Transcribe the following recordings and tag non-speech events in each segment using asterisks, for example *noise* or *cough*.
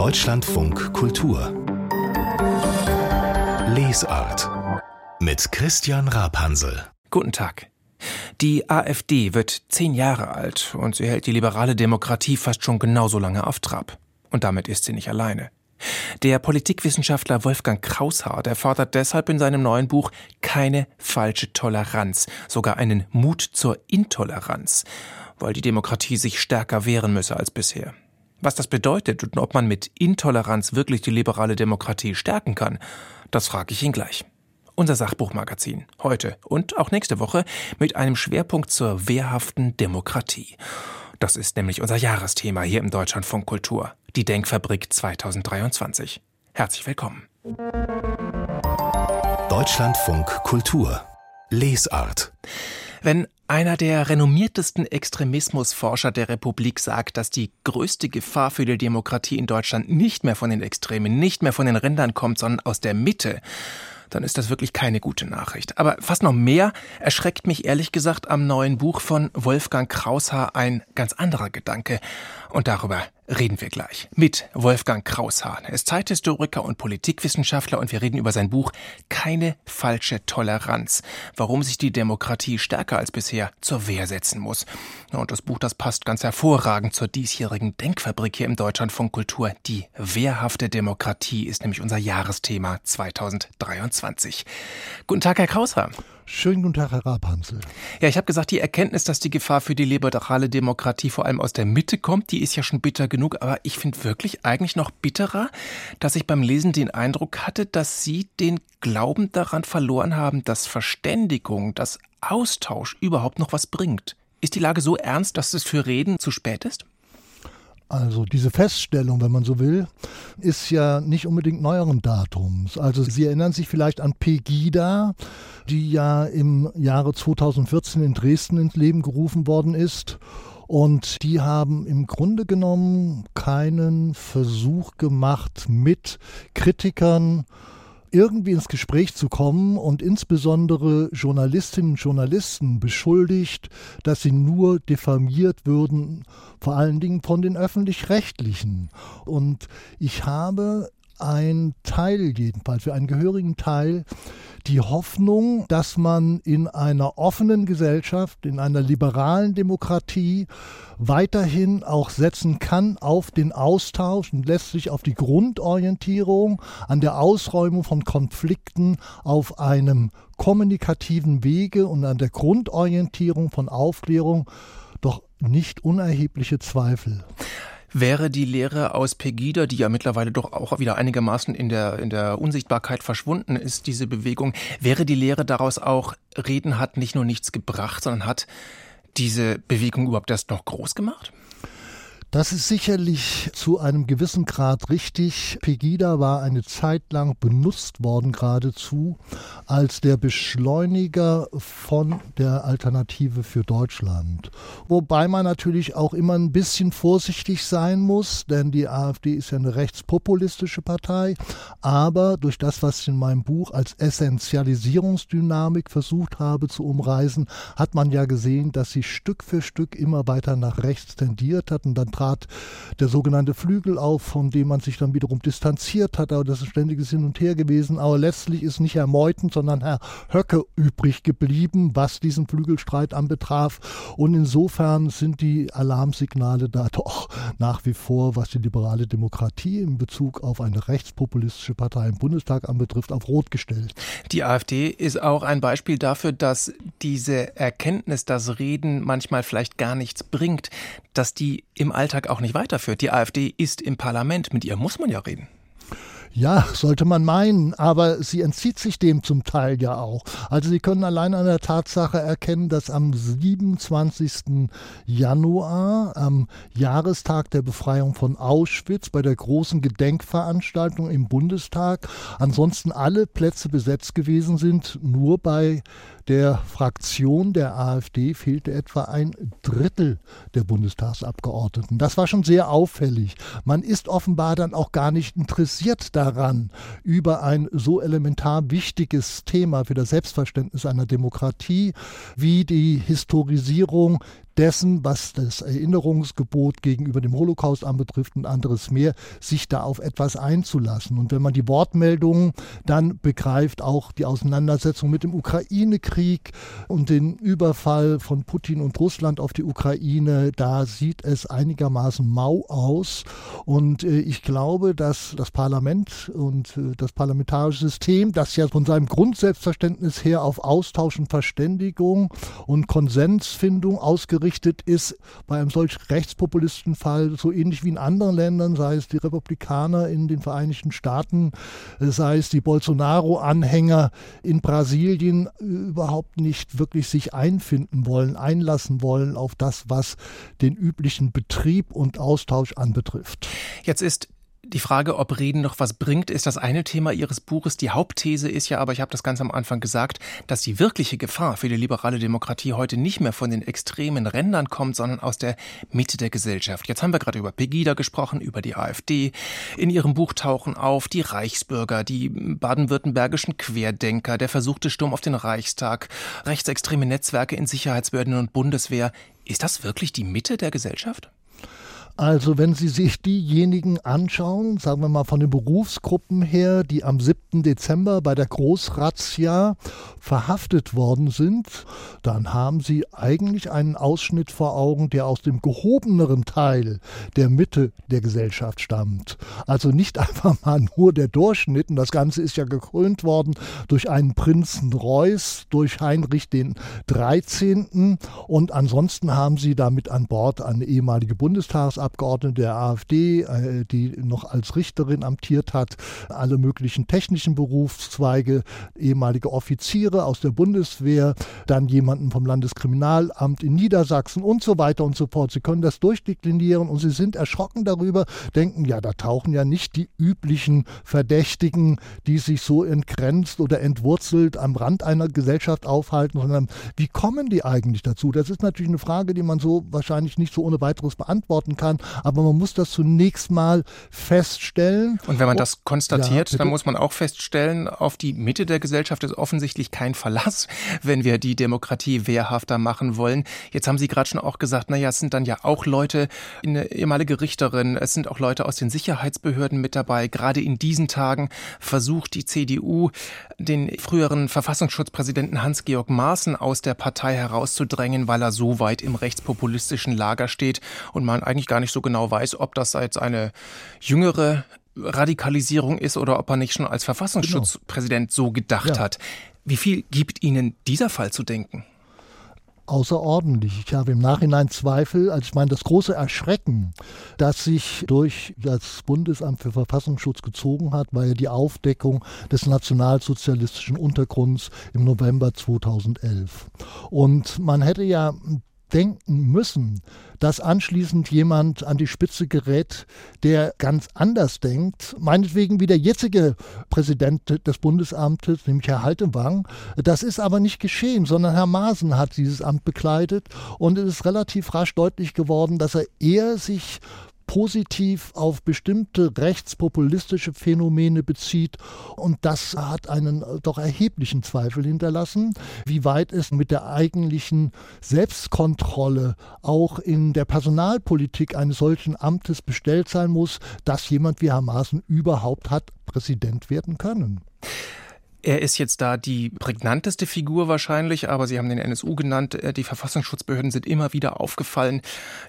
Deutschlandfunk Kultur Lesart mit Christian Rapansel. Guten Tag. Die AfD wird zehn Jahre alt und sie hält die liberale Demokratie fast schon genauso lange auf Trab. Und damit ist sie nicht alleine. Der Politikwissenschaftler Wolfgang Kraushaar, der fordert deshalb in seinem neuen Buch keine falsche Toleranz, sogar einen Mut zur Intoleranz, weil die Demokratie sich stärker wehren müsse als bisher. Was das bedeutet und ob man mit Intoleranz wirklich die liberale Demokratie stärken kann, das frage ich ihn gleich. Unser Sachbuchmagazin heute und auch nächste Woche mit einem Schwerpunkt zur wehrhaften Demokratie. Das ist nämlich unser Jahresthema hier im Deutschlandfunk Kultur, die Denkfabrik 2023. Herzlich willkommen. Deutschlandfunk Kultur Lesart wenn einer der renommiertesten Extremismusforscher der Republik sagt, dass die größte Gefahr für die Demokratie in Deutschland nicht mehr von den Extremen, nicht mehr von den Rändern kommt, sondern aus der Mitte, dann ist das wirklich keine gute Nachricht. Aber fast noch mehr erschreckt mich ehrlich gesagt am neuen Buch von Wolfgang Kraushaar ein ganz anderer Gedanke. Und darüber reden wir gleich mit Wolfgang Kraushaar. Er ist Zeithistoriker und Politikwissenschaftler und wir reden über sein Buch Keine falsche Toleranz. Warum sich die Demokratie stärker als bisher zur Wehr setzen muss. Und das Buch, das passt ganz hervorragend zur diesjährigen Denkfabrik hier im Deutschlandfunk Kultur. Die wehrhafte Demokratie ist nämlich unser Jahresthema 2023. Guten Tag, Herr Kraushaar. Schönen guten Tag, Herr Rapansel. Ja, ich habe gesagt, die Erkenntnis, dass die Gefahr für die liberale Demokratie vor allem aus der Mitte kommt, die ist ja schon bitter genug. Aber ich finde wirklich eigentlich noch bitterer, dass ich beim Lesen den Eindruck hatte, dass Sie den Glauben daran verloren haben, dass Verständigung, dass Austausch überhaupt noch was bringt. Ist die Lage so ernst, dass es für Reden zu spät ist? Also diese Feststellung, wenn man so will, ist ja nicht unbedingt neueren Datums. Also Sie erinnern sich vielleicht an Pegida, die ja im Jahre 2014 in Dresden ins Leben gerufen worden ist. Und die haben im Grunde genommen keinen Versuch gemacht, mit Kritikern irgendwie ins Gespräch zu kommen und insbesondere Journalistinnen und Journalisten beschuldigt, dass sie nur diffamiert würden, vor allen Dingen von den öffentlich-rechtlichen. Und ich habe ein Teil jedenfalls, für einen gehörigen Teil, die Hoffnung, dass man in einer offenen Gesellschaft, in einer liberalen Demokratie weiterhin auch setzen kann auf den Austausch und letztlich auf die Grundorientierung an der Ausräumung von Konflikten auf einem kommunikativen Wege und an der Grundorientierung von Aufklärung doch nicht unerhebliche Zweifel. Wäre die Lehre aus Pegida, die ja mittlerweile doch auch wieder einigermaßen in der, in der Unsichtbarkeit verschwunden ist, diese Bewegung, wäre die Lehre daraus auch, Reden hat nicht nur nichts gebracht, sondern hat diese Bewegung überhaupt erst noch groß gemacht? Das ist sicherlich zu einem gewissen Grad richtig. Pegida war eine Zeit lang benutzt worden geradezu als der Beschleuniger von der Alternative für Deutschland. Wobei man natürlich auch immer ein bisschen vorsichtig sein muss, denn die AfD ist ja eine rechtspopulistische Partei. Aber durch das, was ich in meinem Buch als Essentialisierungsdynamik versucht habe zu umreißen, hat man ja gesehen, dass sie Stück für Stück immer weiter nach rechts tendiert hat und dann trat der sogenannte Flügel auf, von dem man sich dann wiederum distanziert hat. Aber das ist ständiges Hin und Her gewesen. Aber letztlich ist nicht Herr Meuthen, sondern Herr Höcke übrig geblieben, was diesen Flügelstreit anbetraf. Und insofern sind die Alarmsignale da *laughs* doch nach wie vor, was die liberale Demokratie in Bezug auf eine rechtspopulistische Partei im Bundestag anbetrifft, auf Rot gestellt. Die AfD ist auch ein Beispiel dafür, dass diese Erkenntnis, dass Reden manchmal vielleicht gar nichts bringt, dass die im Alltag auch nicht weiterführt. Die AfD ist im Parlament, mit ihr muss man ja reden. Ja, sollte man meinen, aber sie entzieht sich dem zum Teil ja auch. Also Sie können allein an der Tatsache erkennen, dass am 27. Januar, am Jahrestag der Befreiung von Auschwitz, bei der großen Gedenkveranstaltung im Bundestag, ansonsten alle Plätze besetzt gewesen sind, nur bei der Fraktion der AfD fehlte etwa ein Drittel der Bundestagsabgeordneten. Das war schon sehr auffällig. Man ist offenbar dann auch gar nicht interessiert daran, über ein so elementar wichtiges Thema für das Selbstverständnis einer Demokratie wie die Historisierung dessen, was das Erinnerungsgebot gegenüber dem Holocaust anbetrifft und anderes mehr, sich da auf etwas einzulassen. Und wenn man die Wortmeldungen dann begreift, auch die Auseinandersetzung mit dem Ukraine-Krieg und den Überfall von Putin und Russland auf die Ukraine, da sieht es einigermaßen mau aus. Und äh, ich glaube, dass das Parlament und äh, das parlamentarische System, das ja von seinem Grundselbstverständnis her auf Austausch und Verständigung und Konsensfindung ausgerichtet ausgerichtet ist, bei einem solch rechtspopulistischen Fall, so ähnlich wie in anderen Ländern, sei es die Republikaner in den Vereinigten Staaten, äh, sei es die Bolsonaro-Anhänger in Brasilien, äh, überhaupt nicht wirklich sich einfinden wollen, einlassen wollen auf das, was den üblichen Betrieb und Austausch anbetrifft. Jetzt ist die Frage, ob Reden noch was bringt, ist das eine Thema Ihres Buches. Die Hauptthese ist ja aber, ich habe das ganz am Anfang gesagt, dass die wirkliche Gefahr für die liberale Demokratie heute nicht mehr von den extremen Rändern kommt, sondern aus der Mitte der Gesellschaft. Jetzt haben wir gerade über Pegida gesprochen, über die AfD. In Ihrem Buch tauchen auf die Reichsbürger, die baden-württembergischen Querdenker, der versuchte Sturm auf den Reichstag, rechtsextreme Netzwerke in Sicherheitsbehörden und Bundeswehr. Ist das wirklich die Mitte der Gesellschaft? Also wenn Sie sich diejenigen anschauen, sagen wir mal von den Berufsgruppen her, die am 7. Dezember bei der Großrazzia verhaftet worden sind, dann haben Sie eigentlich einen Ausschnitt vor Augen, der aus dem gehobeneren Teil der Mitte der Gesellschaft stammt. Also nicht *laughs* einfach mal nur der Durchschnitt. Und das Ganze ist ja gekrönt worden durch einen Prinzen Reuß, durch Heinrich den 13. Und ansonsten haben Sie damit an Bord eine ehemalige Bundestagsabgeordnete Abgeordnete der AfD, äh, die noch als Richterin amtiert hat, alle möglichen technischen Berufszweige, ehemalige Offiziere aus der Bundeswehr, dann jemanden vom Landeskriminalamt in Niedersachsen und so weiter und so fort. Sie können das durchdeklinieren und Sie sind erschrocken darüber, denken, ja, da tauchen ja nicht die üblichen Verdächtigen, die sich so entgrenzt oder entwurzelt am Rand einer Gesellschaft aufhalten, sondern wie kommen die eigentlich dazu? Das ist natürlich eine Frage, die man so wahrscheinlich nicht so ohne weiteres beantworten kann aber man muss das zunächst mal feststellen. Und wenn man das konstatiert, ja, dann muss man auch feststellen, auf die Mitte der Gesellschaft ist offensichtlich kein Verlass, *laughs* wenn wir die Demokratie wehrhafter machen wollen. Jetzt haben Sie gerade schon auch gesagt, naja, es sind dann ja auch Leute, eine ehemalige Richterin, es sind auch Leute aus den Sicherheitsbehörden mit dabei. Gerade in diesen Tagen versucht die CDU, den früheren Verfassungsschutzpräsidenten Hans-Georg Maaßen aus der Partei herauszudrängen, weil er so weit im rechtspopulistischen Lager steht und man eigentlich gar nicht nicht so genau weiß, ob das jetzt eine jüngere Radikalisierung ist oder ob er nicht schon als Verfassungsschutzpräsident so gedacht ja. hat. Wie viel gibt Ihnen dieser Fall zu denken? außerordentlich. Ich habe im Nachhinein Zweifel, als ich meine, das große Erschrecken, das sich durch das Bundesamt für Verfassungsschutz gezogen hat, war ja die Aufdeckung des nationalsozialistischen Untergrunds im November 2011. Und man hätte ja denken müssen, dass anschließend jemand an die Spitze gerät, der ganz anders denkt. Meinetwegen wie der jetzige Präsident des Bundesamtes, nämlich Herr Haltewang. Das ist aber nicht geschehen, sondern Herr Maaßen hat dieses Amt bekleidet und es ist relativ rasch deutlich geworden, dass er eher sich positiv auf bestimmte rechtspopulistische Phänomene bezieht. Und das hat einen äh, doch erheblichen Zweifel hinterlassen, wie weit es mit der eigentlichen Selbstkontrolle auch in der Personalpolitik eines solchen Amtes bestellt sein muss, dass jemand wie Herr Maaßen überhaupt hat Präsident werden können. Er ist jetzt da die prägnanteste Figur wahrscheinlich, aber Sie haben den NSU genannt. Äh, die Verfassungsschutzbehörden sind immer wieder aufgefallen,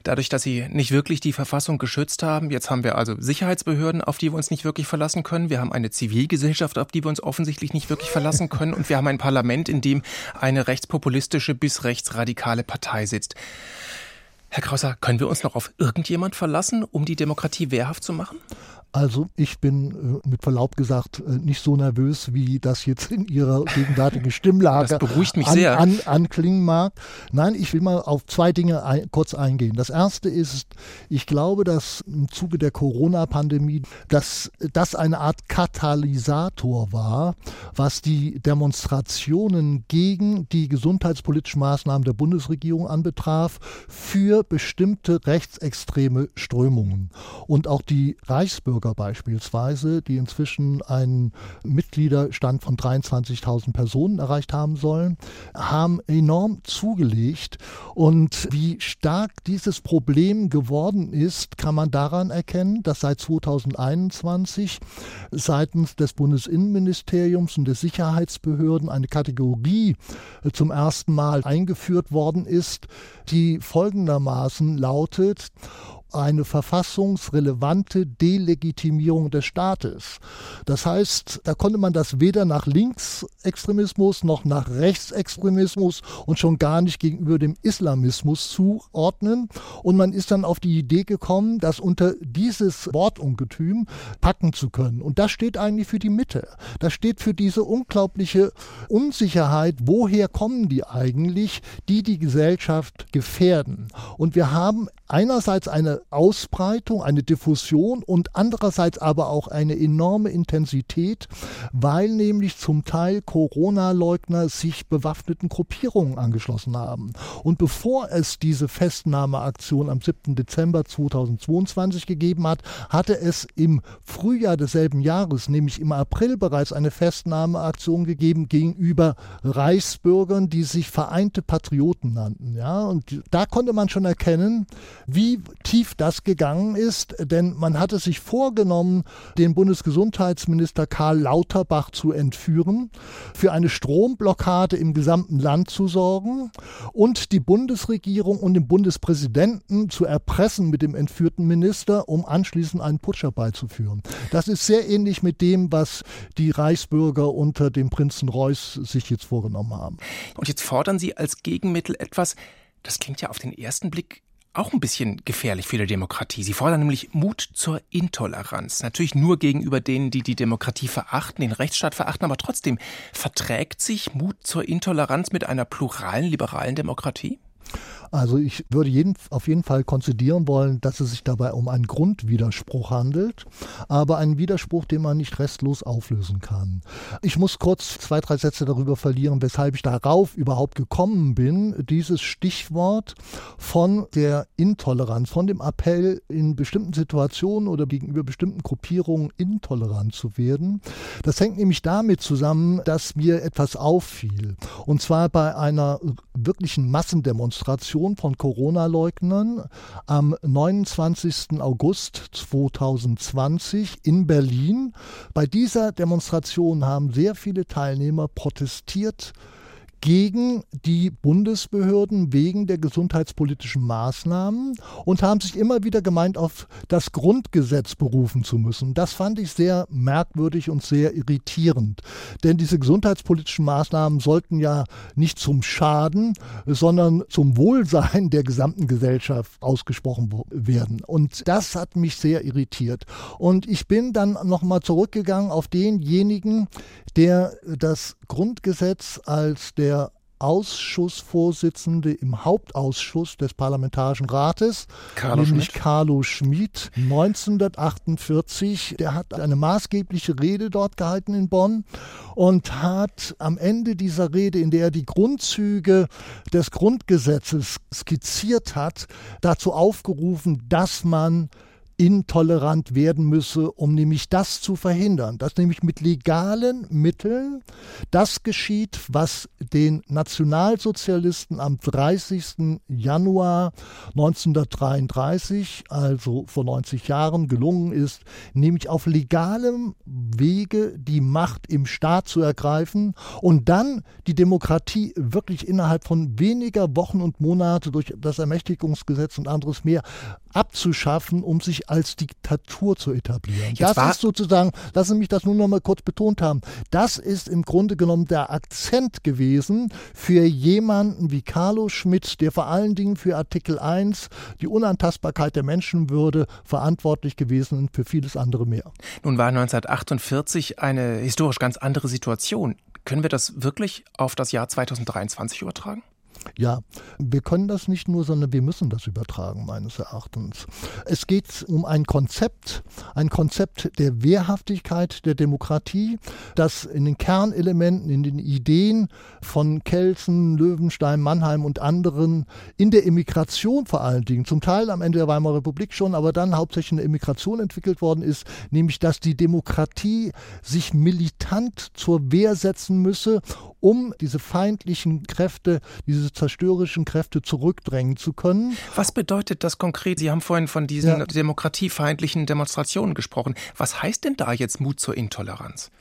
dadurch, dass sie nicht wirklich die Verfassung geschützt haben. Jetzt haben wir also Sicherheitsbehörden, auf die wir uns nicht wirklich verlassen können. Wir haben eine Zivilgesellschaft, auf die wir uns offensichtlich nicht wirklich verlassen können. Und wir haben ein Parlament, in dem eine rechtspopulistische bis rechtsradikale Partei sitzt. Herr Krauser, können wir uns noch auf irgendjemand verlassen, um die Demokratie wehrhaft zu machen? Also ich bin äh, mit Verlaub gesagt äh, nicht so nervös, wie das jetzt in Ihrer gegenwärtigen *laughs* Stimmlage an. An, anklingen mag. Nein, ich will mal auf zwei Dinge ein, kurz eingehen. Das erste ist, ich glaube, dass im Zuge der Corona-Pandemie, dass das eine Art Katalysator war, was die Demonstrationen gegen die gesundheitspolitischen Maßnahmen der Bundesregierung anbetraf, für bestimmte rechtsextreme Strömungen. Und auch die Reichsbürger Reichsbürger beispielsweise, die inzwischen einen Mitgliederstand von 23.000 Personen erreicht haben sollen, haben enorm zugelegt. Und wie stark dieses Problem geworden ist, kann man daran erkennen, dass seit 2021 seitens des Bundesinnenministeriums und des Sicherheitsbehörden eine Kategorie zum ersten Mal eingeführt worden ist, die folgendermaßen lautet, eine verfassungsrelevante Delegitimierung des Staates. Das heißt, da konnte man das weder nach Linksextremismus noch nach Rechtsextremismus und schon gar nicht gegenüber dem Islamismus zuordnen. Und man ist dann auf die Idee gekommen, das unter dieses Wortungetüm packen zu können. Und das steht eigentlich für die Mitte. Das steht für diese unglaubliche Unsicherheit, woher kommen die eigentlich, die die Gesellschaft gefährden. Und wir haben einerseits eine Ausbreitung, eine Diffusion und andererseits aber auch eine enorme Intensität, weil nämlich zum Teil Corona-Leugner sich bewaffneten Gruppierungen angeschlossen haben. Und bevor es diese Festnahmeaktion am 7. Dezember 2022 gegeben hat, hatte es im Frühjahr desselben Jahres, nämlich im April bereits eine Festnahmeaktion gegeben gegenüber Reichsbürgern, die sich Vereinte Patrioten nannten. Ja, und da konnte man schon erkennen, wie tief das gegangen ist, denn man hatte sich vorgenommen, den Bundesgesundheitsminister Karl Lauterbach zu entführen, für eine Stromblockade im gesamten Land zu sorgen und die Bundesregierung und den Bundespräsidenten zu erpressen mit dem entführten Minister, um anschließend einen Putsch herbeizuführen. Das ist sehr ähnlich mit dem, was die Reichsbürger unter dem Prinzen Reuß sich jetzt vorgenommen haben. Und jetzt fordern Sie als Gegenmittel etwas, das klingt ja auf den ersten Blick auch ein bisschen gefährlich für die Demokratie. Sie fordern nämlich Mut zur Intoleranz. Natürlich nur gegenüber denen, die die Demokratie verachten, den Rechtsstaat verachten, aber trotzdem verträgt sich Mut zur Intoleranz mit einer pluralen, liberalen Demokratie? Also ich würde jeden, auf jeden Fall konzidieren wollen, dass es sich dabei um einen Grundwiderspruch handelt, aber einen Widerspruch, den man nicht restlos auflösen kann. Ich muss kurz zwei, drei Sätze darüber verlieren, weshalb ich darauf überhaupt gekommen bin, dieses Stichwort von der Intoleranz, von dem Appell in bestimmten Situationen oder gegenüber bestimmten Gruppierungen intolerant zu werden. Das hängt nämlich damit zusammen, dass mir etwas auffiel. Und zwar bei einer wirklichen Massendemonstration Demonstration von Corona-Leugnern am 29. August 2020 in Berlin. Bei dieser Demonstration haben sehr viele Teilnehmer protestiert gegen die Bundesbehörden wegen der gesundheitspolitischen Maßnahmen und haben sich immer wieder gemeint, auf das Grundgesetz berufen zu müssen. Das fand ich sehr merkwürdig und sehr irritierend. Denn diese gesundheitspolitischen Maßnahmen sollten ja nicht zum Schaden, sondern zum Wohlsein der gesamten Gesellschaft ausgesprochen werden. Und das hat mich sehr irritiert. Und ich bin dann nochmal zurückgegangen auf denjenigen, der das Grundgesetz als der Ausschussvorsitzende im Hauptausschuss des Parlamentarischen Rates, Carlo nämlich Schmidt. Carlo Schmid, 1948. Der hat eine maßgebliche Rede dort gehalten in Bonn und hat am Ende dieser Rede, in der er die Grundzüge des Grundgesetzes skizziert hat, dazu aufgerufen, dass man intolerant werden müsse, um nämlich das zu verhindern, dass nämlich mit legalen Mitteln das geschieht, was den Nationalsozialisten am 30. Januar 1933, also vor 90 Jahren, gelungen ist, nämlich auf legalem Wege die Macht im Staat zu ergreifen und dann die Demokratie wirklich innerhalb von weniger Wochen und Monate durch das Ermächtigungsgesetz und anderes mehr abzuschaffen, um sich als Diktatur zu etablieren. Jetzt das ist sozusagen, lassen Sie mich das nur noch mal kurz betont haben, das ist im Grunde genommen der Akzent gewesen für jemanden wie Carlo Schmidt, der vor allen Dingen für Artikel 1, die Unantastbarkeit der Menschenwürde, verantwortlich gewesen und für vieles andere mehr. Nun war 1948 eine historisch ganz andere Situation. Können wir das wirklich auf das Jahr 2023 übertragen? Ja, wir können das nicht nur, sondern wir müssen das übertragen, meines Erachtens. Es geht um ein Konzept, ein Konzept der Wehrhaftigkeit der Demokratie, das in den Kernelementen, in den Ideen von Kelsen, Löwenstein, Mannheim und anderen in der Immigration vor allen Dingen, zum Teil am Ende der Weimarer Republik schon, aber dann hauptsächlich in der Immigration entwickelt worden ist, nämlich dass die Demokratie sich militant zur Wehr setzen müsse, um diese feindlichen Kräfte, diese zerstörerischen Kräfte zurückdrängen zu können. Was bedeutet das konkret? Sie haben vorhin von diesen ja. demokratiefeindlichen Demonstrationen gesprochen. Was heißt denn da jetzt Mut zur Intoleranz?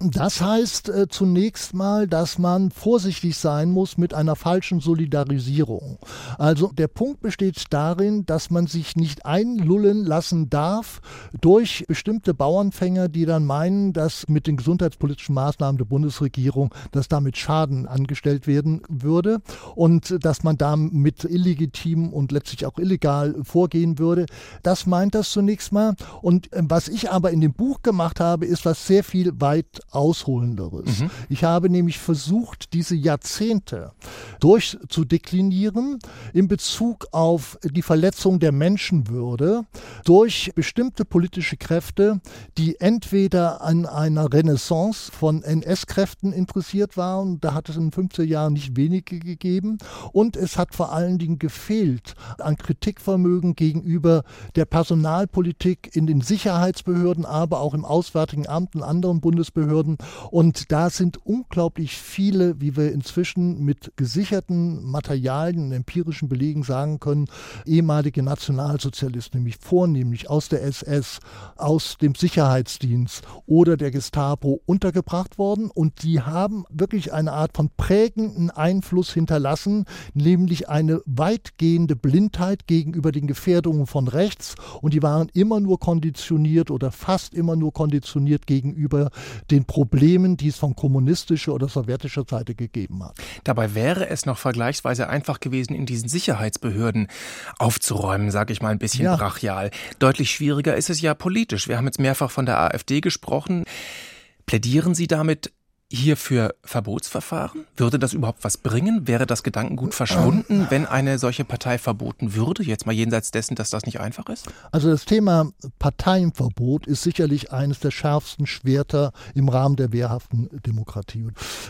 Das heißt äh, zunächst mal, dass man vorsichtig sein muss mit einer falschen Solidarisierung. Also der Punkt besteht darin, dass man sich nicht einlullen lassen darf durch bestimmte Bauernfänger, die dann meinen, dass mit den gesundheitspolitischen Maßnahmen der Bundesregierung, dass damit Schaden angestellt werden würde und dass man damit illegitim und letztlich auch illegal vorgehen würde. Das meint das zunächst mal. Und äh, was ich aber in dem Buch gemacht habe, ist was sehr viel weit Ausholenderes. Mhm. Ich habe nämlich versucht, diese Jahrzehnte durchzudeklinieren in Bezug auf die Verletzung der Menschenwürde durch bestimmte politische Kräfte, die entweder an einer Renaissance von NS-Kräften interessiert waren, da hat es in den 50er Jahren nicht wenige gegeben, und es hat vor allen Dingen gefehlt an Kritikvermögen gegenüber der Personalpolitik in den Sicherheitsbehörden, aber auch im Auswärtigen Amt und anderen Bundesbehörden Behörden. Und da sind unglaublich viele, wie wir inzwischen mit gesicherten Materialien und empirischen Belegen sagen können, ehemalige Nationalsozialisten, nämlich vornehmlich aus der SS, aus dem Sicherheitsdienst oder der Gestapo untergebracht worden. Und die haben wirklich eine Art von prägenden Einfluss hinterlassen, nämlich eine weitgehende Blindheit gegenüber den Gefährdungen von rechts. Und die waren immer nur konditioniert oder fast immer nur konditioniert gegenüber den Problemen, die es von kommunistischer oder sowjetischer Seite gegeben hat. Dabei wäre es noch vergleichsweise einfach gewesen, in diesen Sicherheitsbehörden aufzuräumen, sage ich mal ein bisschen ja. brachial. Deutlich schwieriger ist es ja politisch. Wir haben jetzt mehrfach von der AfD gesprochen. Plädieren Sie damit hier für Verbotsverfahren? Würde das überhaupt was bringen? Wäre das Gedankengut verschwunden, *clears throat* wenn eine solche Partei verboten würde? Jetzt mal jenseits dessen, dass das nicht einfach ist? Also das Thema Parteienverbot ist sicherlich eines der schärfsten Schwerter im Rahmen der wehrhaften Demokratie.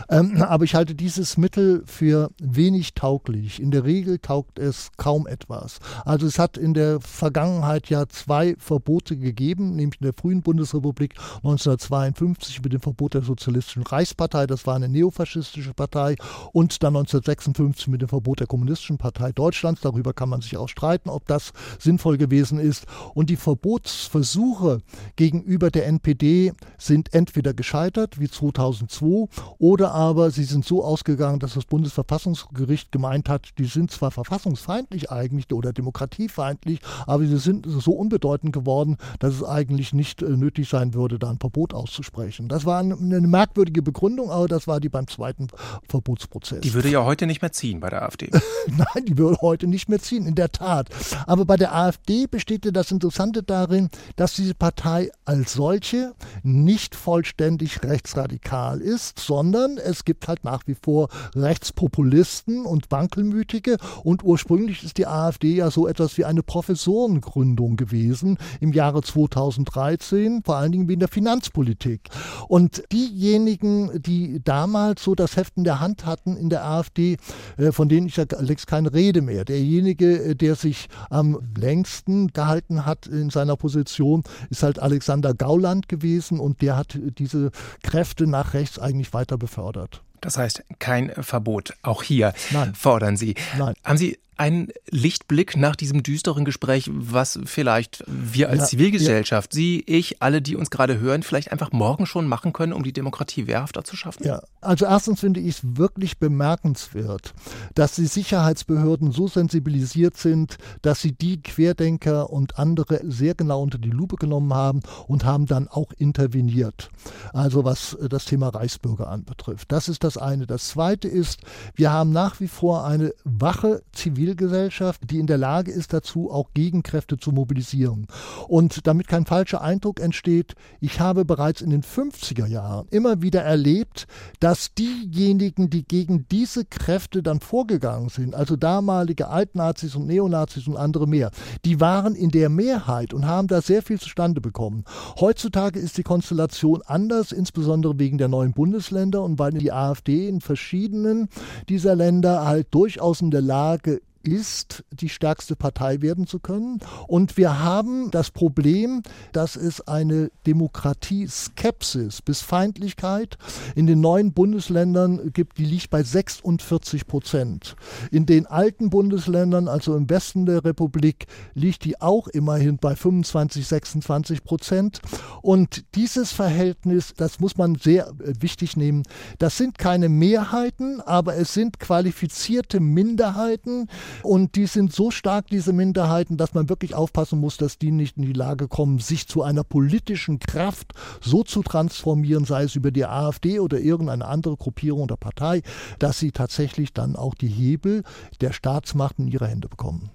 Ähm, aber ich halte dieses Mittel für wenig tauglich. In der Regel taugt es kaum etwas. Also es hat in der Vergangenheit ja zwei Verbote gegeben, nämlich in der frühen Bundesrepublik 1952 mit dem Verbot der sozialistischen Reichs Reichspartei, das war eine neofaschistische Partei, und dann 1956 mit dem Verbot der Kommunistischen Partei Deutschlands. Darüber kann man sich auch streiten, ob das sinnvoll gewesen ist. Und die Verbotsversuche gegenüber der NPD sind entweder gescheitert, wie 2002, oder aber sie sind so ausgegangen, dass das Bundesverfassungsgericht gemeint hat, die sind zwar verfassungsfeindlich eigentlich oder demokratiefeindlich, aber sie sind so unbedeutend geworden, dass es eigentlich nicht äh, nötig sein würde, da ein Verbot auszusprechen. Das war eine merkwürdige Begründung Begründung, aber das war die beim zweiten Verbotsprozess. Die würde ja heute nicht mehr ziehen bei der AfD. *laughs* Nein, die würde heute nicht mehr ziehen, in der Tat. Aber bei der AfD besteht das Interessante darin, dass diese Partei als solche nicht vollständig rechtsradikal ist, sondern es gibt halt nach wie vor Rechtspopulisten und Wankelmütige. Und ursprünglich ist die AfD ja so etwas wie eine Professorengründung gewesen im Jahre 2013, vor allen Dingen wie in der Finanzpolitik. Und diejenigen, die damals so das Heft in der Hand hatten in der AfD, äh, von denen ich ja längst keine Rede mehr. Derjenige, äh, der sich am längsten gehalten hat in seiner Position, ist halt Alexander Gauland gewesen und der hat diese Kräfte nach rechts eigentlich weiter befördert. Das heißt, kein Verbot. Auch hier Nein. fordern Sie. Nein. Haben Sie einen Lichtblick nach diesem düsteren Gespräch, was vielleicht wir als ja, Zivilgesellschaft, ja. Sie, ich, alle, die uns gerade hören, vielleicht einfach morgen schon machen können, um die Demokratie wehrhafter zu schaffen? Ja, also erstens finde ich es wirklich bemerkenswert, dass die Sicherheitsbehörden so sensibilisiert sind, dass sie die Querdenker und andere sehr genau unter die Lupe genommen haben und haben dann auch interveniert. Also was das Thema Reichsbürger anbetrifft. Das ist das eine. Das zweite ist, wir haben nach wie vor eine wache Zivil Zivilgesellschaft, die in der Lage ist dazu, auch Gegenkräfte zu mobilisieren. Und damit kein falscher Eindruck entsteht, ich habe bereits in den 50er Jahren immer wieder erlebt, dass diejenigen, die gegen diese Kräfte dann vorgegangen sind, also damalige Altnazis und Neonazis und andere mehr, die waren in der Mehrheit und haben da sehr viel zustande bekommen. Heutzutage ist die Konstellation anders, insbesondere wegen der neuen Bundesländer und weil die AfD in verschiedenen dieser Länder halt durchaus in der Lage ist, die stärkste Partei werden zu können. Und wir haben das Problem, dass es eine Demokratie-Skepsis bis Feindlichkeit in den neuen Bundesländern gibt, die liegt bei 46 Prozent. In den alten Bundesländern, also im Westen der Republik, liegt die auch immerhin bei 25, 26 Prozent. Und dieses Verhältnis, das muss man sehr äh, wichtig nehmen, das sind keine Mehrheiten, aber es sind qualifizierte Minderheiten, und die sind so stark, diese Minderheiten, dass man wirklich aufpassen muss, dass die nicht in die Lage kommen, sich zu einer politischen Kraft so zu transformieren, sei es über die AfD oder irgendeine andere Gruppierung oder Partei, dass sie tatsächlich dann auch die Hebel der Staatsmacht in ihre Hände bekommen.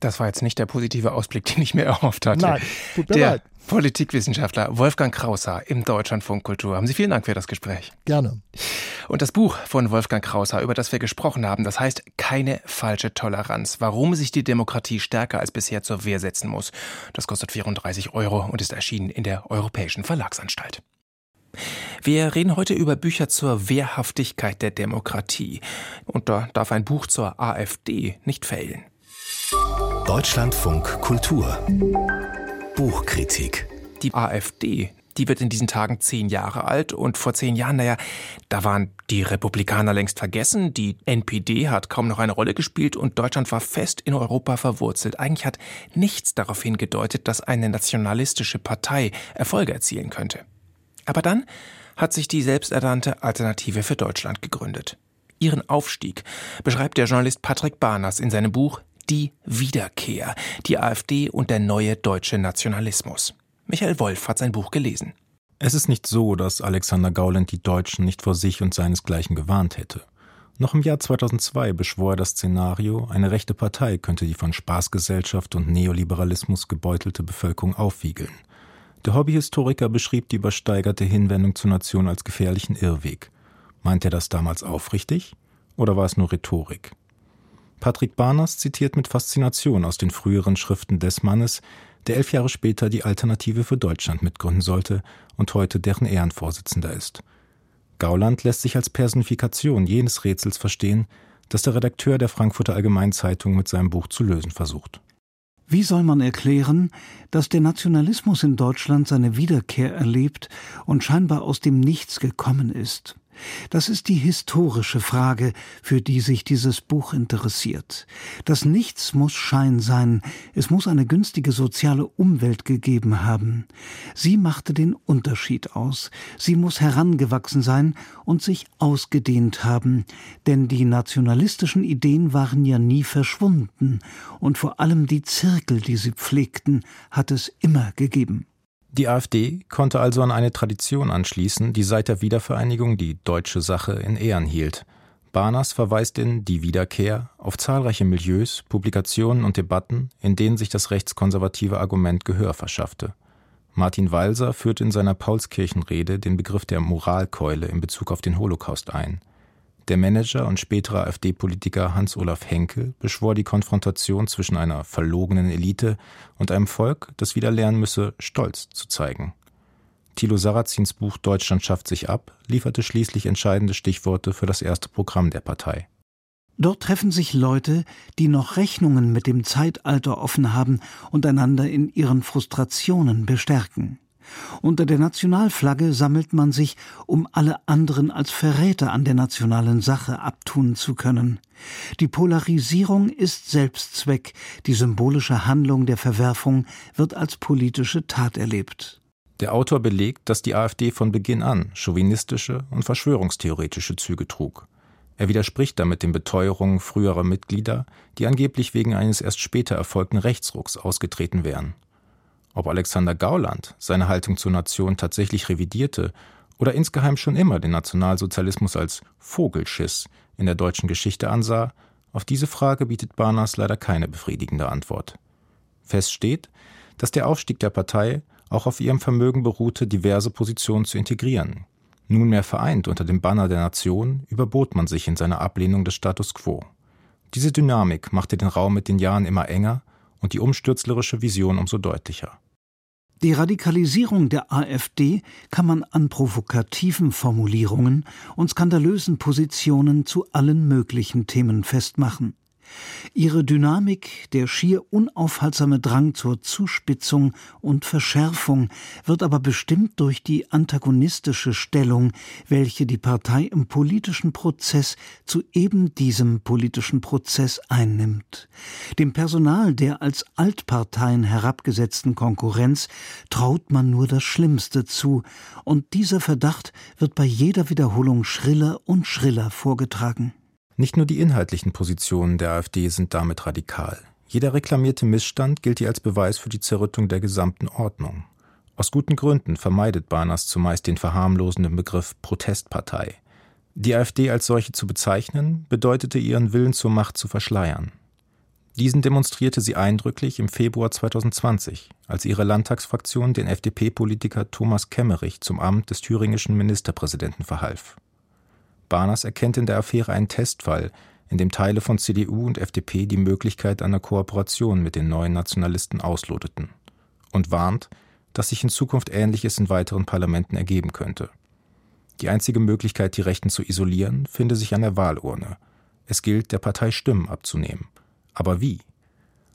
Das war jetzt nicht der positive Ausblick, *laughs* den ich mir erhofft hatte. Nein, tut mir der leid. Politikwissenschaftler Wolfgang Krauser im Deutschlandfunk Kultur. Haben Sie vielen Dank für das Gespräch. Gerne. Und das Buch von Wolfgang Krauser, über das wir gesprochen haben, das heißt Keine falsche Toleranz. Warum sich die Demokratie stärker als bisher zur Wehr setzen muss. Das kostet 34 Euro und ist erschienen in der Europäischen Verlagsanstalt. Wir reden heute über Bücher zur Wehrhaftigkeit der Demokratie. Und da darf ein Buch zur AfD nicht fehlen. Deutschlandfunk Kultur Buchkritik Die AfD, die wird in diesen Tagen zehn Jahre alt und vor zehn Jahren, naja, da waren die Republikaner längst vergessen, die NPD hat kaum noch eine Rolle gespielt und Deutschland war fest in Europa verwurzelt. Eigentlich hat nichts darauf hingedeutet, dass eine nationalistische Partei Erfolge erzielen könnte. Aber dann hat sich die selbsternannte Alternative für Deutschland gegründet. Ihren Aufstieg beschreibt der Journalist Patrick Barners in seinem Buch die Wiederkehr, die AfD und der neue deutsche Nationalismus. Michael Wolf hat sein Buch gelesen. Es ist nicht so, dass Alexander Gauland die Deutschen nicht vor sich und seinesgleichen gewarnt hätte. Noch im Jahr 2002 beschwor er das Szenario, eine rechte Partei könnte die von Spaßgesellschaft und Neoliberalismus gebeutelte Bevölkerung aufwiegeln. Der Hobbyhistoriker beschrieb die übersteigerte Hinwendung zur Nation als gefährlichen Irrweg. Meint er das damals aufrichtig? Oder war es nur Rhetorik? Patrick Barners zitiert mit Faszination aus den früheren Schriften des Mannes, der elf Jahre später die Alternative für Deutschland mitgründen sollte und heute deren Ehrenvorsitzender ist. Gauland lässt sich als Personifikation jenes Rätsels verstehen, das der Redakteur der Frankfurter Allgemeinzeitung mit seinem Buch zu lösen versucht. Wie soll man erklären, dass der Nationalismus in Deutschland seine Wiederkehr erlebt und scheinbar aus dem Nichts gekommen ist? Das ist die historische Frage, für die sich dieses Buch interessiert. Das Nichts muss Schein sein, es muss eine günstige soziale Umwelt gegeben haben. Sie machte den Unterschied aus, sie muss herangewachsen sein und sich ausgedehnt haben, denn die nationalistischen Ideen waren ja nie verschwunden, und vor allem die Zirkel, die sie pflegten, hat es immer gegeben. Die AfD konnte also an eine Tradition anschließen, die seit der Wiedervereinigung die deutsche Sache in Ehren hielt. Barners verweist in Die Wiederkehr auf zahlreiche Milieus, Publikationen und Debatten, in denen sich das rechtskonservative Argument Gehör verschaffte. Martin Walser führt in seiner Paulskirchenrede den Begriff der Moralkeule in Bezug auf den Holocaust ein. Der Manager und spätere AfD-Politiker Hans-Olaf Henkel beschwor die Konfrontation zwischen einer verlogenen Elite und einem Volk, das wieder lernen müsse, Stolz zu zeigen. Thilo Sarrazins Buch Deutschland schafft sich ab lieferte schließlich entscheidende Stichworte für das erste Programm der Partei. Dort treffen sich Leute, die noch Rechnungen mit dem Zeitalter offen haben und einander in ihren Frustrationen bestärken. Unter der Nationalflagge sammelt man sich, um alle anderen als Verräter an der nationalen Sache abtun zu können. Die Polarisierung ist Selbstzweck, die symbolische Handlung der Verwerfung wird als politische Tat erlebt. Der Autor belegt, dass die AfD von Beginn an chauvinistische und verschwörungstheoretische Züge trug. Er widerspricht damit den Beteuerungen früherer Mitglieder, die angeblich wegen eines erst später erfolgten Rechtsrucks ausgetreten wären. Ob Alexander Gauland seine Haltung zur Nation tatsächlich revidierte oder insgeheim schon immer den Nationalsozialismus als Vogelschiss in der deutschen Geschichte ansah, Auf diese Frage bietet Barnas leider keine befriedigende Antwort. Fest steht, dass der Aufstieg der Partei auch auf ihrem Vermögen beruhte, diverse Positionen zu integrieren. Nunmehr vereint unter dem Banner der Nation, überbot man sich in seiner Ablehnung des Status quo. Diese Dynamik machte den Raum mit den Jahren immer enger und die umstürzlerische Vision umso deutlicher. Die Radikalisierung der AfD kann man an provokativen Formulierungen und skandalösen Positionen zu allen möglichen Themen festmachen. Ihre Dynamik, der schier unaufhaltsame Drang zur Zuspitzung und Verschärfung wird aber bestimmt durch die antagonistische Stellung, welche die Partei im politischen Prozess zu eben diesem politischen Prozess einnimmt. Dem Personal der als Altparteien herabgesetzten Konkurrenz traut man nur das Schlimmste zu, und dieser Verdacht wird bei jeder Wiederholung schriller und schriller vorgetragen. Nicht nur die inhaltlichen Positionen der AfD sind damit radikal. Jeder reklamierte Missstand gilt ihr als Beweis für die Zerrüttung der gesamten Ordnung. Aus guten Gründen vermeidet Barners zumeist den verharmlosenden Begriff Protestpartei. Die AfD als solche zu bezeichnen, bedeutete ihren Willen zur Macht zu verschleiern. Diesen demonstrierte sie eindrücklich im Februar 2020, als ihre Landtagsfraktion den FDP-Politiker Thomas Kemmerich zum Amt des thüringischen Ministerpräsidenten verhalf. Barners erkennt in der Affäre einen Testfall, in dem Teile von CDU und FDP die Möglichkeit einer Kooperation mit den neuen Nationalisten ausloteten und warnt, dass sich in Zukunft Ähnliches in weiteren Parlamenten ergeben könnte. Die einzige Möglichkeit, die Rechten zu isolieren, finde sich an der Wahlurne. Es gilt, der Partei Stimmen abzunehmen. Aber wie?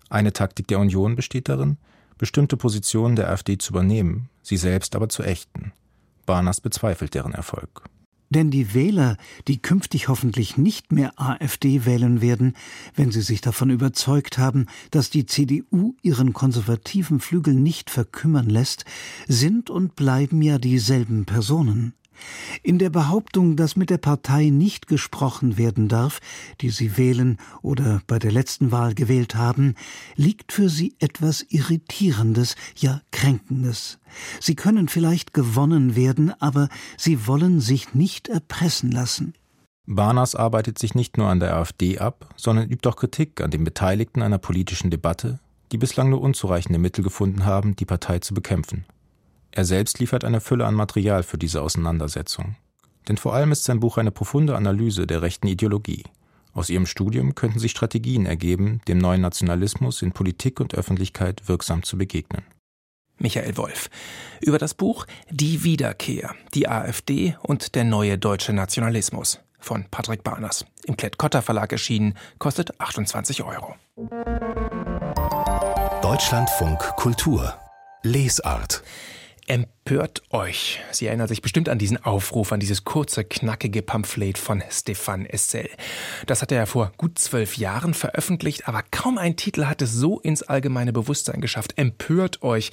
Eine Taktik der Union besteht darin, bestimmte Positionen der AfD zu übernehmen, sie selbst aber zu ächten. Barners bezweifelt deren Erfolg. Denn die Wähler, die künftig hoffentlich nicht mehr AfD wählen werden, wenn sie sich davon überzeugt haben, dass die CDU ihren konservativen Flügel nicht verkümmern lässt, sind und bleiben ja dieselben Personen. In der Behauptung, dass mit der Partei nicht gesprochen werden darf, die sie wählen oder bei der letzten Wahl gewählt haben, liegt für sie etwas Irritierendes, ja Kränkendes. Sie können vielleicht gewonnen werden, aber sie wollen sich nicht erpressen lassen. Barners arbeitet sich nicht nur an der AfD ab, sondern übt auch Kritik an den Beteiligten einer politischen Debatte, die bislang nur unzureichende Mittel gefunden haben, die Partei zu bekämpfen. Er selbst liefert eine Fülle an Material für diese Auseinandersetzung. Denn vor allem ist sein Buch eine profunde Analyse der rechten Ideologie. Aus ihrem Studium könnten sich Strategien ergeben, dem neuen Nationalismus in Politik und Öffentlichkeit wirksam zu begegnen. Michael Wolf. Über das Buch Die Wiederkehr, die AfD und der neue deutsche Nationalismus von Patrick Barners. Im Klett-Cotta Verlag erschienen, kostet 28 Euro. Deutschlandfunk Kultur Lesart Empört euch. Sie erinnern sich bestimmt an diesen Aufruf, an dieses kurze, knackige Pamphlet von Stefan Essel. Das hat er ja vor gut zwölf Jahren veröffentlicht, aber kaum ein Titel hat es so ins allgemeine Bewusstsein geschafft. Empört euch.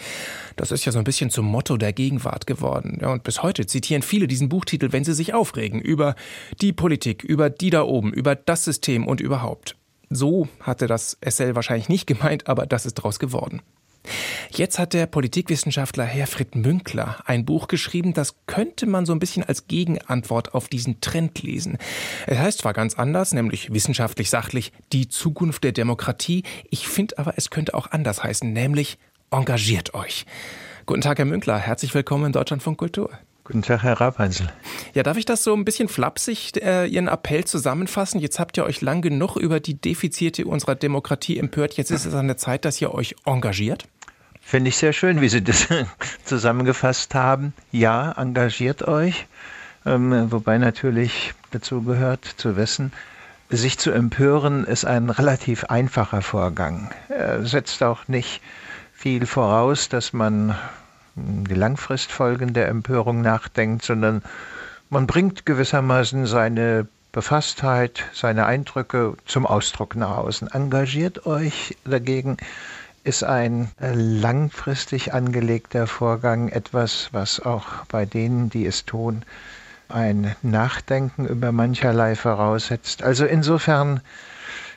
Das ist ja so ein bisschen zum Motto der Gegenwart geworden. Ja, und bis heute zitieren viele diesen Buchtitel, wenn sie sich aufregen über die Politik, über die da oben, über das System und überhaupt. So hatte das Essel wahrscheinlich nicht gemeint, aber das ist daraus geworden. Jetzt hat der Politikwissenschaftler Herfried Münkler ein Buch geschrieben, das könnte man so ein bisschen als Gegenantwort auf diesen Trend lesen. Es heißt zwar ganz anders, nämlich wissenschaftlich sachlich die Zukunft der Demokratie, ich finde aber, es könnte auch anders heißen, nämlich engagiert euch. Guten Tag, Herr Münkler, herzlich willkommen in Deutschlandfunk Kultur. Guten Tag, Herr Rapansel. Ja, darf ich das so ein bisschen flapsig, äh, Ihren Appell zusammenfassen? Jetzt habt ihr euch lang genug über die Defizite unserer Demokratie empört. Jetzt ist es an der Zeit, dass ihr euch engagiert. Finde ich sehr schön, wie Sie das *laughs* zusammengefasst haben. Ja, engagiert euch, ähm, wobei natürlich dazu gehört zu wissen, sich zu empören ist ein relativ einfacher Vorgang. Er setzt auch nicht viel voraus, dass man die Langfristfolgen der Empörung nachdenkt, sondern man bringt gewissermaßen seine Befasstheit, seine Eindrücke zum Ausdruck nach außen. Engagiert euch dagegen ist ein äh, langfristig angelegter Vorgang etwas, was auch bei denen, die es tun, ein Nachdenken über mancherlei voraussetzt. Also insofern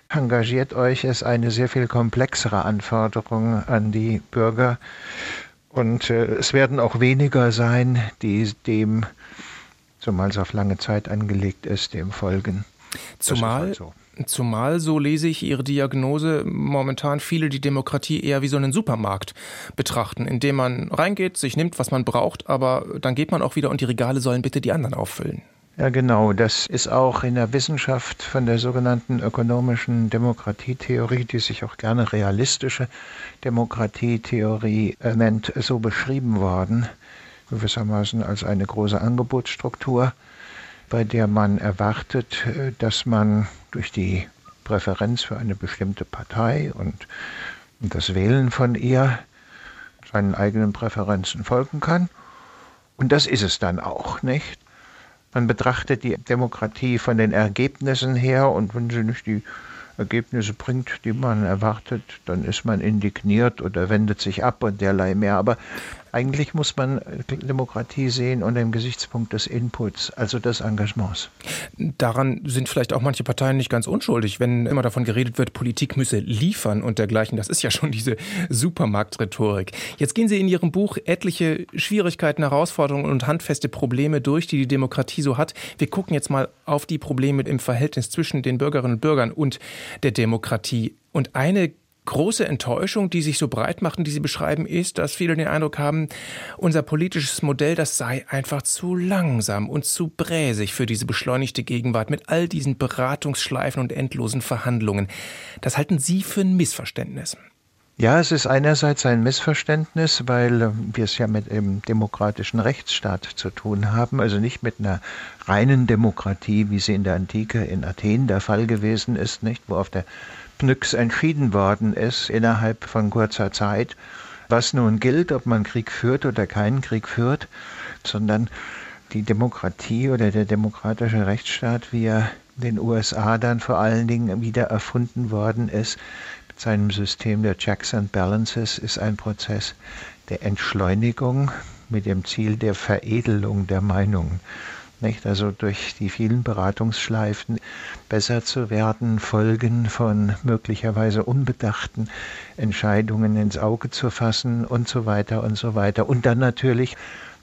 engagiert euch es eine sehr viel komplexere Anforderung an die Bürger und äh, es werden auch weniger sein, die dem, zumal es auf lange Zeit angelegt ist, dem folgen. Zumal, halt so. Zumal, so lese ich Ihre Diagnose, momentan viele die Demokratie eher wie so einen Supermarkt betrachten, in dem man reingeht, sich nimmt, was man braucht, aber dann geht man auch wieder und die Regale sollen bitte die anderen auffüllen. Ja, genau. Das ist auch in der Wissenschaft von der sogenannten ökonomischen Demokratietheorie, die sich auch gerne realistische Demokratietheorie nennt, so beschrieben worden, gewissermaßen als eine große Angebotsstruktur, bei der man erwartet, äh, dass man durch die Präferenz für eine bestimmte Partei und das Wählen von ihr seinen eigenen Präferenzen folgen kann. Und das ist es dann auch, nicht? Man betrachtet die Demokratie von den Ergebnissen her und wenn sie nicht die Ergebnisse bringt, die man erwartet, dann ist man indigniert oder wendet sich ab und derlei mehr. Aber eigentlich muss man Demokratie sehen unter dem Gesichtspunkt des Inputs, also des Engagements. Daran sind vielleicht auch manche Parteien nicht ganz unschuldig, wenn immer davon geredet wird, Politik müsse liefern und dergleichen. Das ist ja schon diese Supermarktrhetorik. Jetzt gehen Sie in Ihrem Buch etliche Schwierigkeiten, Herausforderungen und handfeste Probleme durch, die die Demokratie so hat. Wir gucken jetzt mal auf die Probleme im Verhältnis zwischen den Bürgerinnen und Bürgern und der Demokratie. Und eine große Enttäuschung, die sich so breit macht und die Sie beschreiben, ist, dass viele den Eindruck haben, unser politisches Modell, das sei einfach zu langsam und zu bräsig für diese beschleunigte Gegenwart mit all diesen Beratungsschleifen und endlosen Verhandlungen. Das halten Sie für ein Missverständnis. Ja, es ist einerseits ein Missverständnis, weil äh, wir es ja mit einem demokratischen Rechtsstaat zu tun haben, also nicht mit einer reinen Demokratie, wie sie in der Antike in Athen der Fall gewesen ist, nicht, wo auf der Pnyx entschieden worden ist innerhalb von kurzer Zeit, was nun gilt, ob man Krieg führt oder keinen Krieg führt, sondern die Demokratie oder der demokratische Rechtsstaat, wie er den USA dann vor allen Dingen wieder erfunden worden ist, mit seinem System der Checks and Balances, ist ein Prozess der Entschleunigung mit dem Ziel der Veredelung der Meinungen. Nicht? Also durch die vielen Beratungsschleifen besser zu werden, Folgen von möglicherweise unbedachten Entscheidungen ins Auge zu fassen und so weiter und so weiter. Und dann natürlich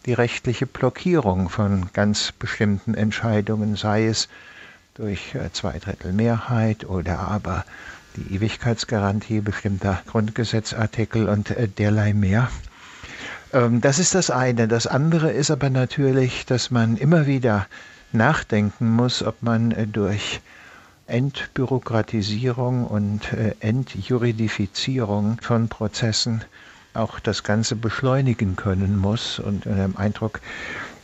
die rechtliche Blockierung von ganz bestimmten Entscheidungen, sei es durch äh, Zweidrittelmehrheit oder aber die Ewigkeitsgarantie bestimmter Grundgesetzartikel und äh, derlei mehr. Ähm, das ist das eine. Das andere ist aber natürlich, dass man immer wieder nachdenken muss, ob man äh, durch Entbürokratisierung und äh, Entjuridifizierung von Prozessen auch das Ganze beschleunigen können muss. Und unter dem Eindruck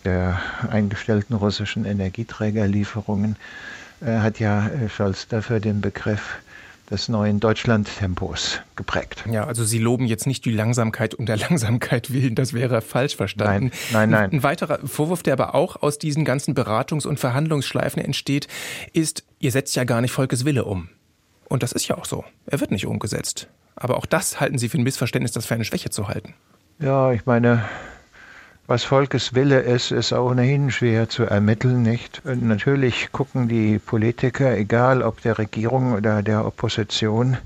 der eingestellten russischen Energieträgerlieferungen äh, hat ja Scholz dafür den Begriff des neuen Deutschlandtempos geprägt. Ja, also Sie loben jetzt nicht die Langsamkeit um der Langsamkeit willen, das wäre falsch verstanden. Nein, nein, nein. Ein weiterer Vorwurf, der aber auch aus diesen ganzen Beratungs- und Verhandlungsschleifen entsteht, ist, ihr setzt ja gar nicht Volkes Wille um. Und das ist ja auch so. Er wird nicht umgesetzt. Aber auch das halten Sie für ein Missverständnis, das für eine Schwäche zu halten. Ja, ich meine, was Volkes Wille ist, ist ohnehin schwer zu ermitteln, nicht? Und natürlich gucken die Politiker, egal ob der Regierung oder der Opposition,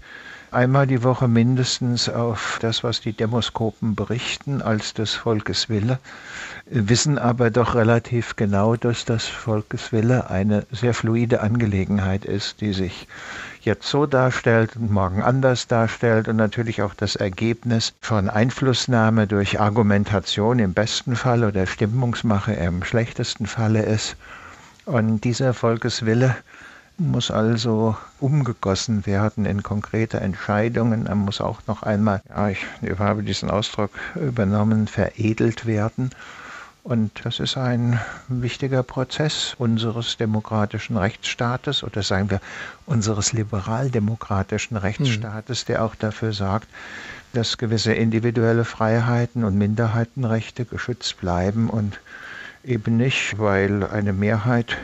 einmal die Woche mindestens auf das, was die Demoskopen berichten, als des Volkes Wille, wissen aber doch relativ genau, dass das Volkes Wille eine sehr fluide Angelegenheit ist, die sich jetzt so darstellt und morgen anders darstellt und natürlich auch das Ergebnis von Einflussnahme durch Argumentation im besten Fall oder Stimmungsmache im schlechtesten Falle ist. Und dieser Volkeswille muss also umgegossen werden in konkrete Entscheidungen. Er muss auch noch einmal, ja, ich habe diesen Ausdruck übernommen, veredelt werden. Und das ist ein wichtiger Prozess unseres demokratischen Rechtsstaates oder sagen wir unseres liberaldemokratischen Rechtsstaates, der auch dafür sorgt, dass gewisse individuelle Freiheiten und Minderheitenrechte geschützt bleiben und eben nicht, weil eine Mehrheit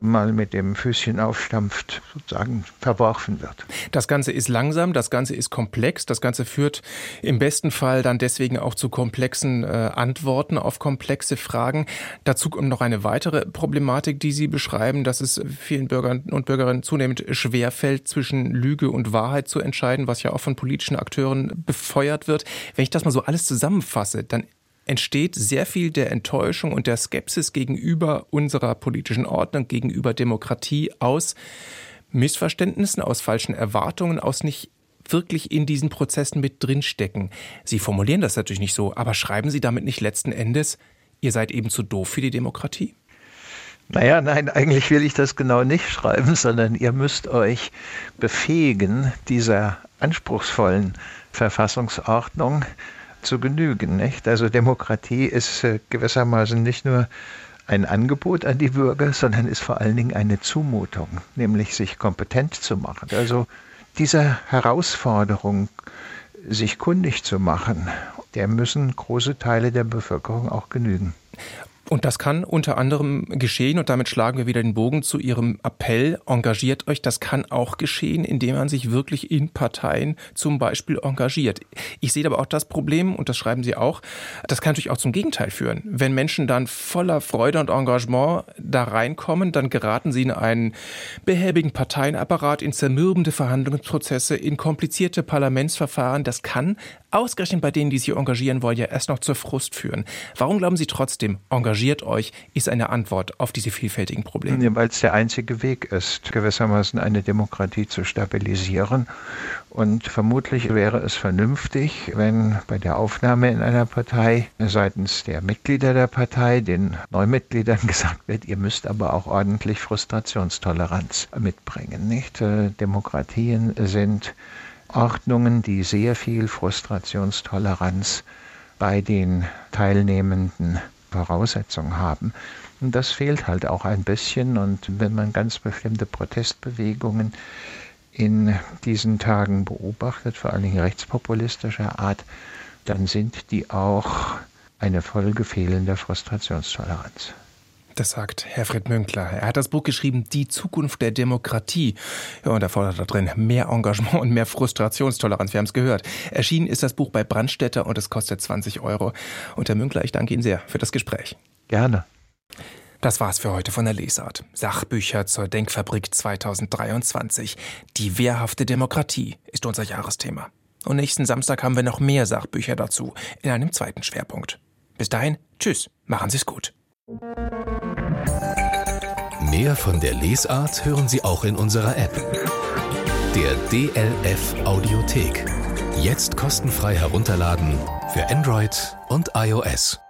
mal mit dem Füßchen aufstampft, sozusagen verworfen wird. Das Ganze ist langsam, das Ganze ist komplex, das Ganze führt im besten Fall dann deswegen auch zu komplexen äh, Antworten auf komplexe Fragen. Dazu kommt noch eine weitere Problematik, die Sie beschreiben, dass es vielen Bürgern und Bürgerinnen zunehmend schwer fällt, zwischen Lüge und Wahrheit zu entscheiden, was ja auch von politischen Akteuren befeuert wird. Wenn ich das mal so alles zusammenfasse, dann entsteht sehr viel der Enttäuschung und der Skepsis gegenüber unserer politischen Ordnung, gegenüber Demokratie aus Missverständnissen, aus falschen Erwartungen, aus nicht wirklich in diesen Prozessen mit drinstecken. Sie formulieren das natürlich nicht so, aber schreiben Sie damit nicht letzten Endes, ihr seid eben zu doof für die Demokratie? Naja, nein, eigentlich will ich das genau nicht schreiben, sondern ihr müsst euch befähigen, dieser anspruchsvollen Verfassungsordnung zu genügen. Nicht? Also Demokratie ist äh, gewissermaßen nicht nur ein Angebot an die Bürger, sondern ist vor allen Dingen eine Zumutung, nämlich sich kompetent zu machen. Also dieser Herausforderung, sich kundig zu machen, der müssen große Teile der Bevölkerung auch genügen. Und das kann unter anderem geschehen, und damit schlagen wir wieder den Bogen zu Ihrem Appell, engagiert euch. Das kann auch geschehen, indem man sich wirklich in Parteien zum Beispiel engagiert. Ich sehe aber auch das Problem, und das schreiben Sie auch, das kann natürlich auch zum Gegenteil führen. Wenn Menschen dann voller Freude und Engagement da reinkommen, dann geraten sie in einen behäbigen Parteienapparat, in zermürbende Verhandlungsprozesse, in komplizierte Parlamentsverfahren. Das kann ausgerechnet bei denen, die sich engagieren wollen, ja erst noch zur Frust führen. Warum glauben Sie trotzdem, engagiert euch ist eine Antwort auf diese vielfältigen Probleme? Ja, Weil es der einzige Weg ist, gewissermaßen eine Demokratie zu stabilisieren. Und vermutlich wäre es vernünftig, wenn bei der Aufnahme in einer Partei seitens der Mitglieder der Partei den Neumitgliedern *laughs* gesagt wird, ihr müsst aber auch ordentlich Frustrationstoleranz mitbringen. Nicht? Äh, Demokratien sind Ordnungen, die sehr viel Frustrationstoleranz bei den teilnehmenden Voraussetzungen haben. Und das fehlt halt auch ein bisschen. Und wenn man ganz bestimmte Protestbewegungen in diesen Tagen beobachtet, vor allen Dingen rechtspopulistischer Art, dann sind die auch eine Folge fehlender Frustrationstoleranz. Das sagt Herfried Münkler. Er hat das Buch geschrieben, Die Zukunft der Demokratie. Ja, und er fordert da drin mehr Engagement und mehr Frustrationstoleranz. Wir haben es gehört. Erschienen ist das Buch bei Brandstätter und es kostet 20 Euro. Und Herr Münkler, ich danke Ihnen sehr für das Gespräch. Gerne. Das war's für heute von der Lesart. Sachbücher zur Denkfabrik 2023. Die wehrhafte Demokratie ist unser Jahresthema. Und nächsten Samstag haben wir noch mehr Sachbücher dazu in einem zweiten Schwerpunkt. Bis dahin, tschüss, machen Sie's gut. Mehr von der Lesart hören Sie auch in unserer App. Der DLF Audiothek. Jetzt kostenfrei herunterladen für Android und iOS.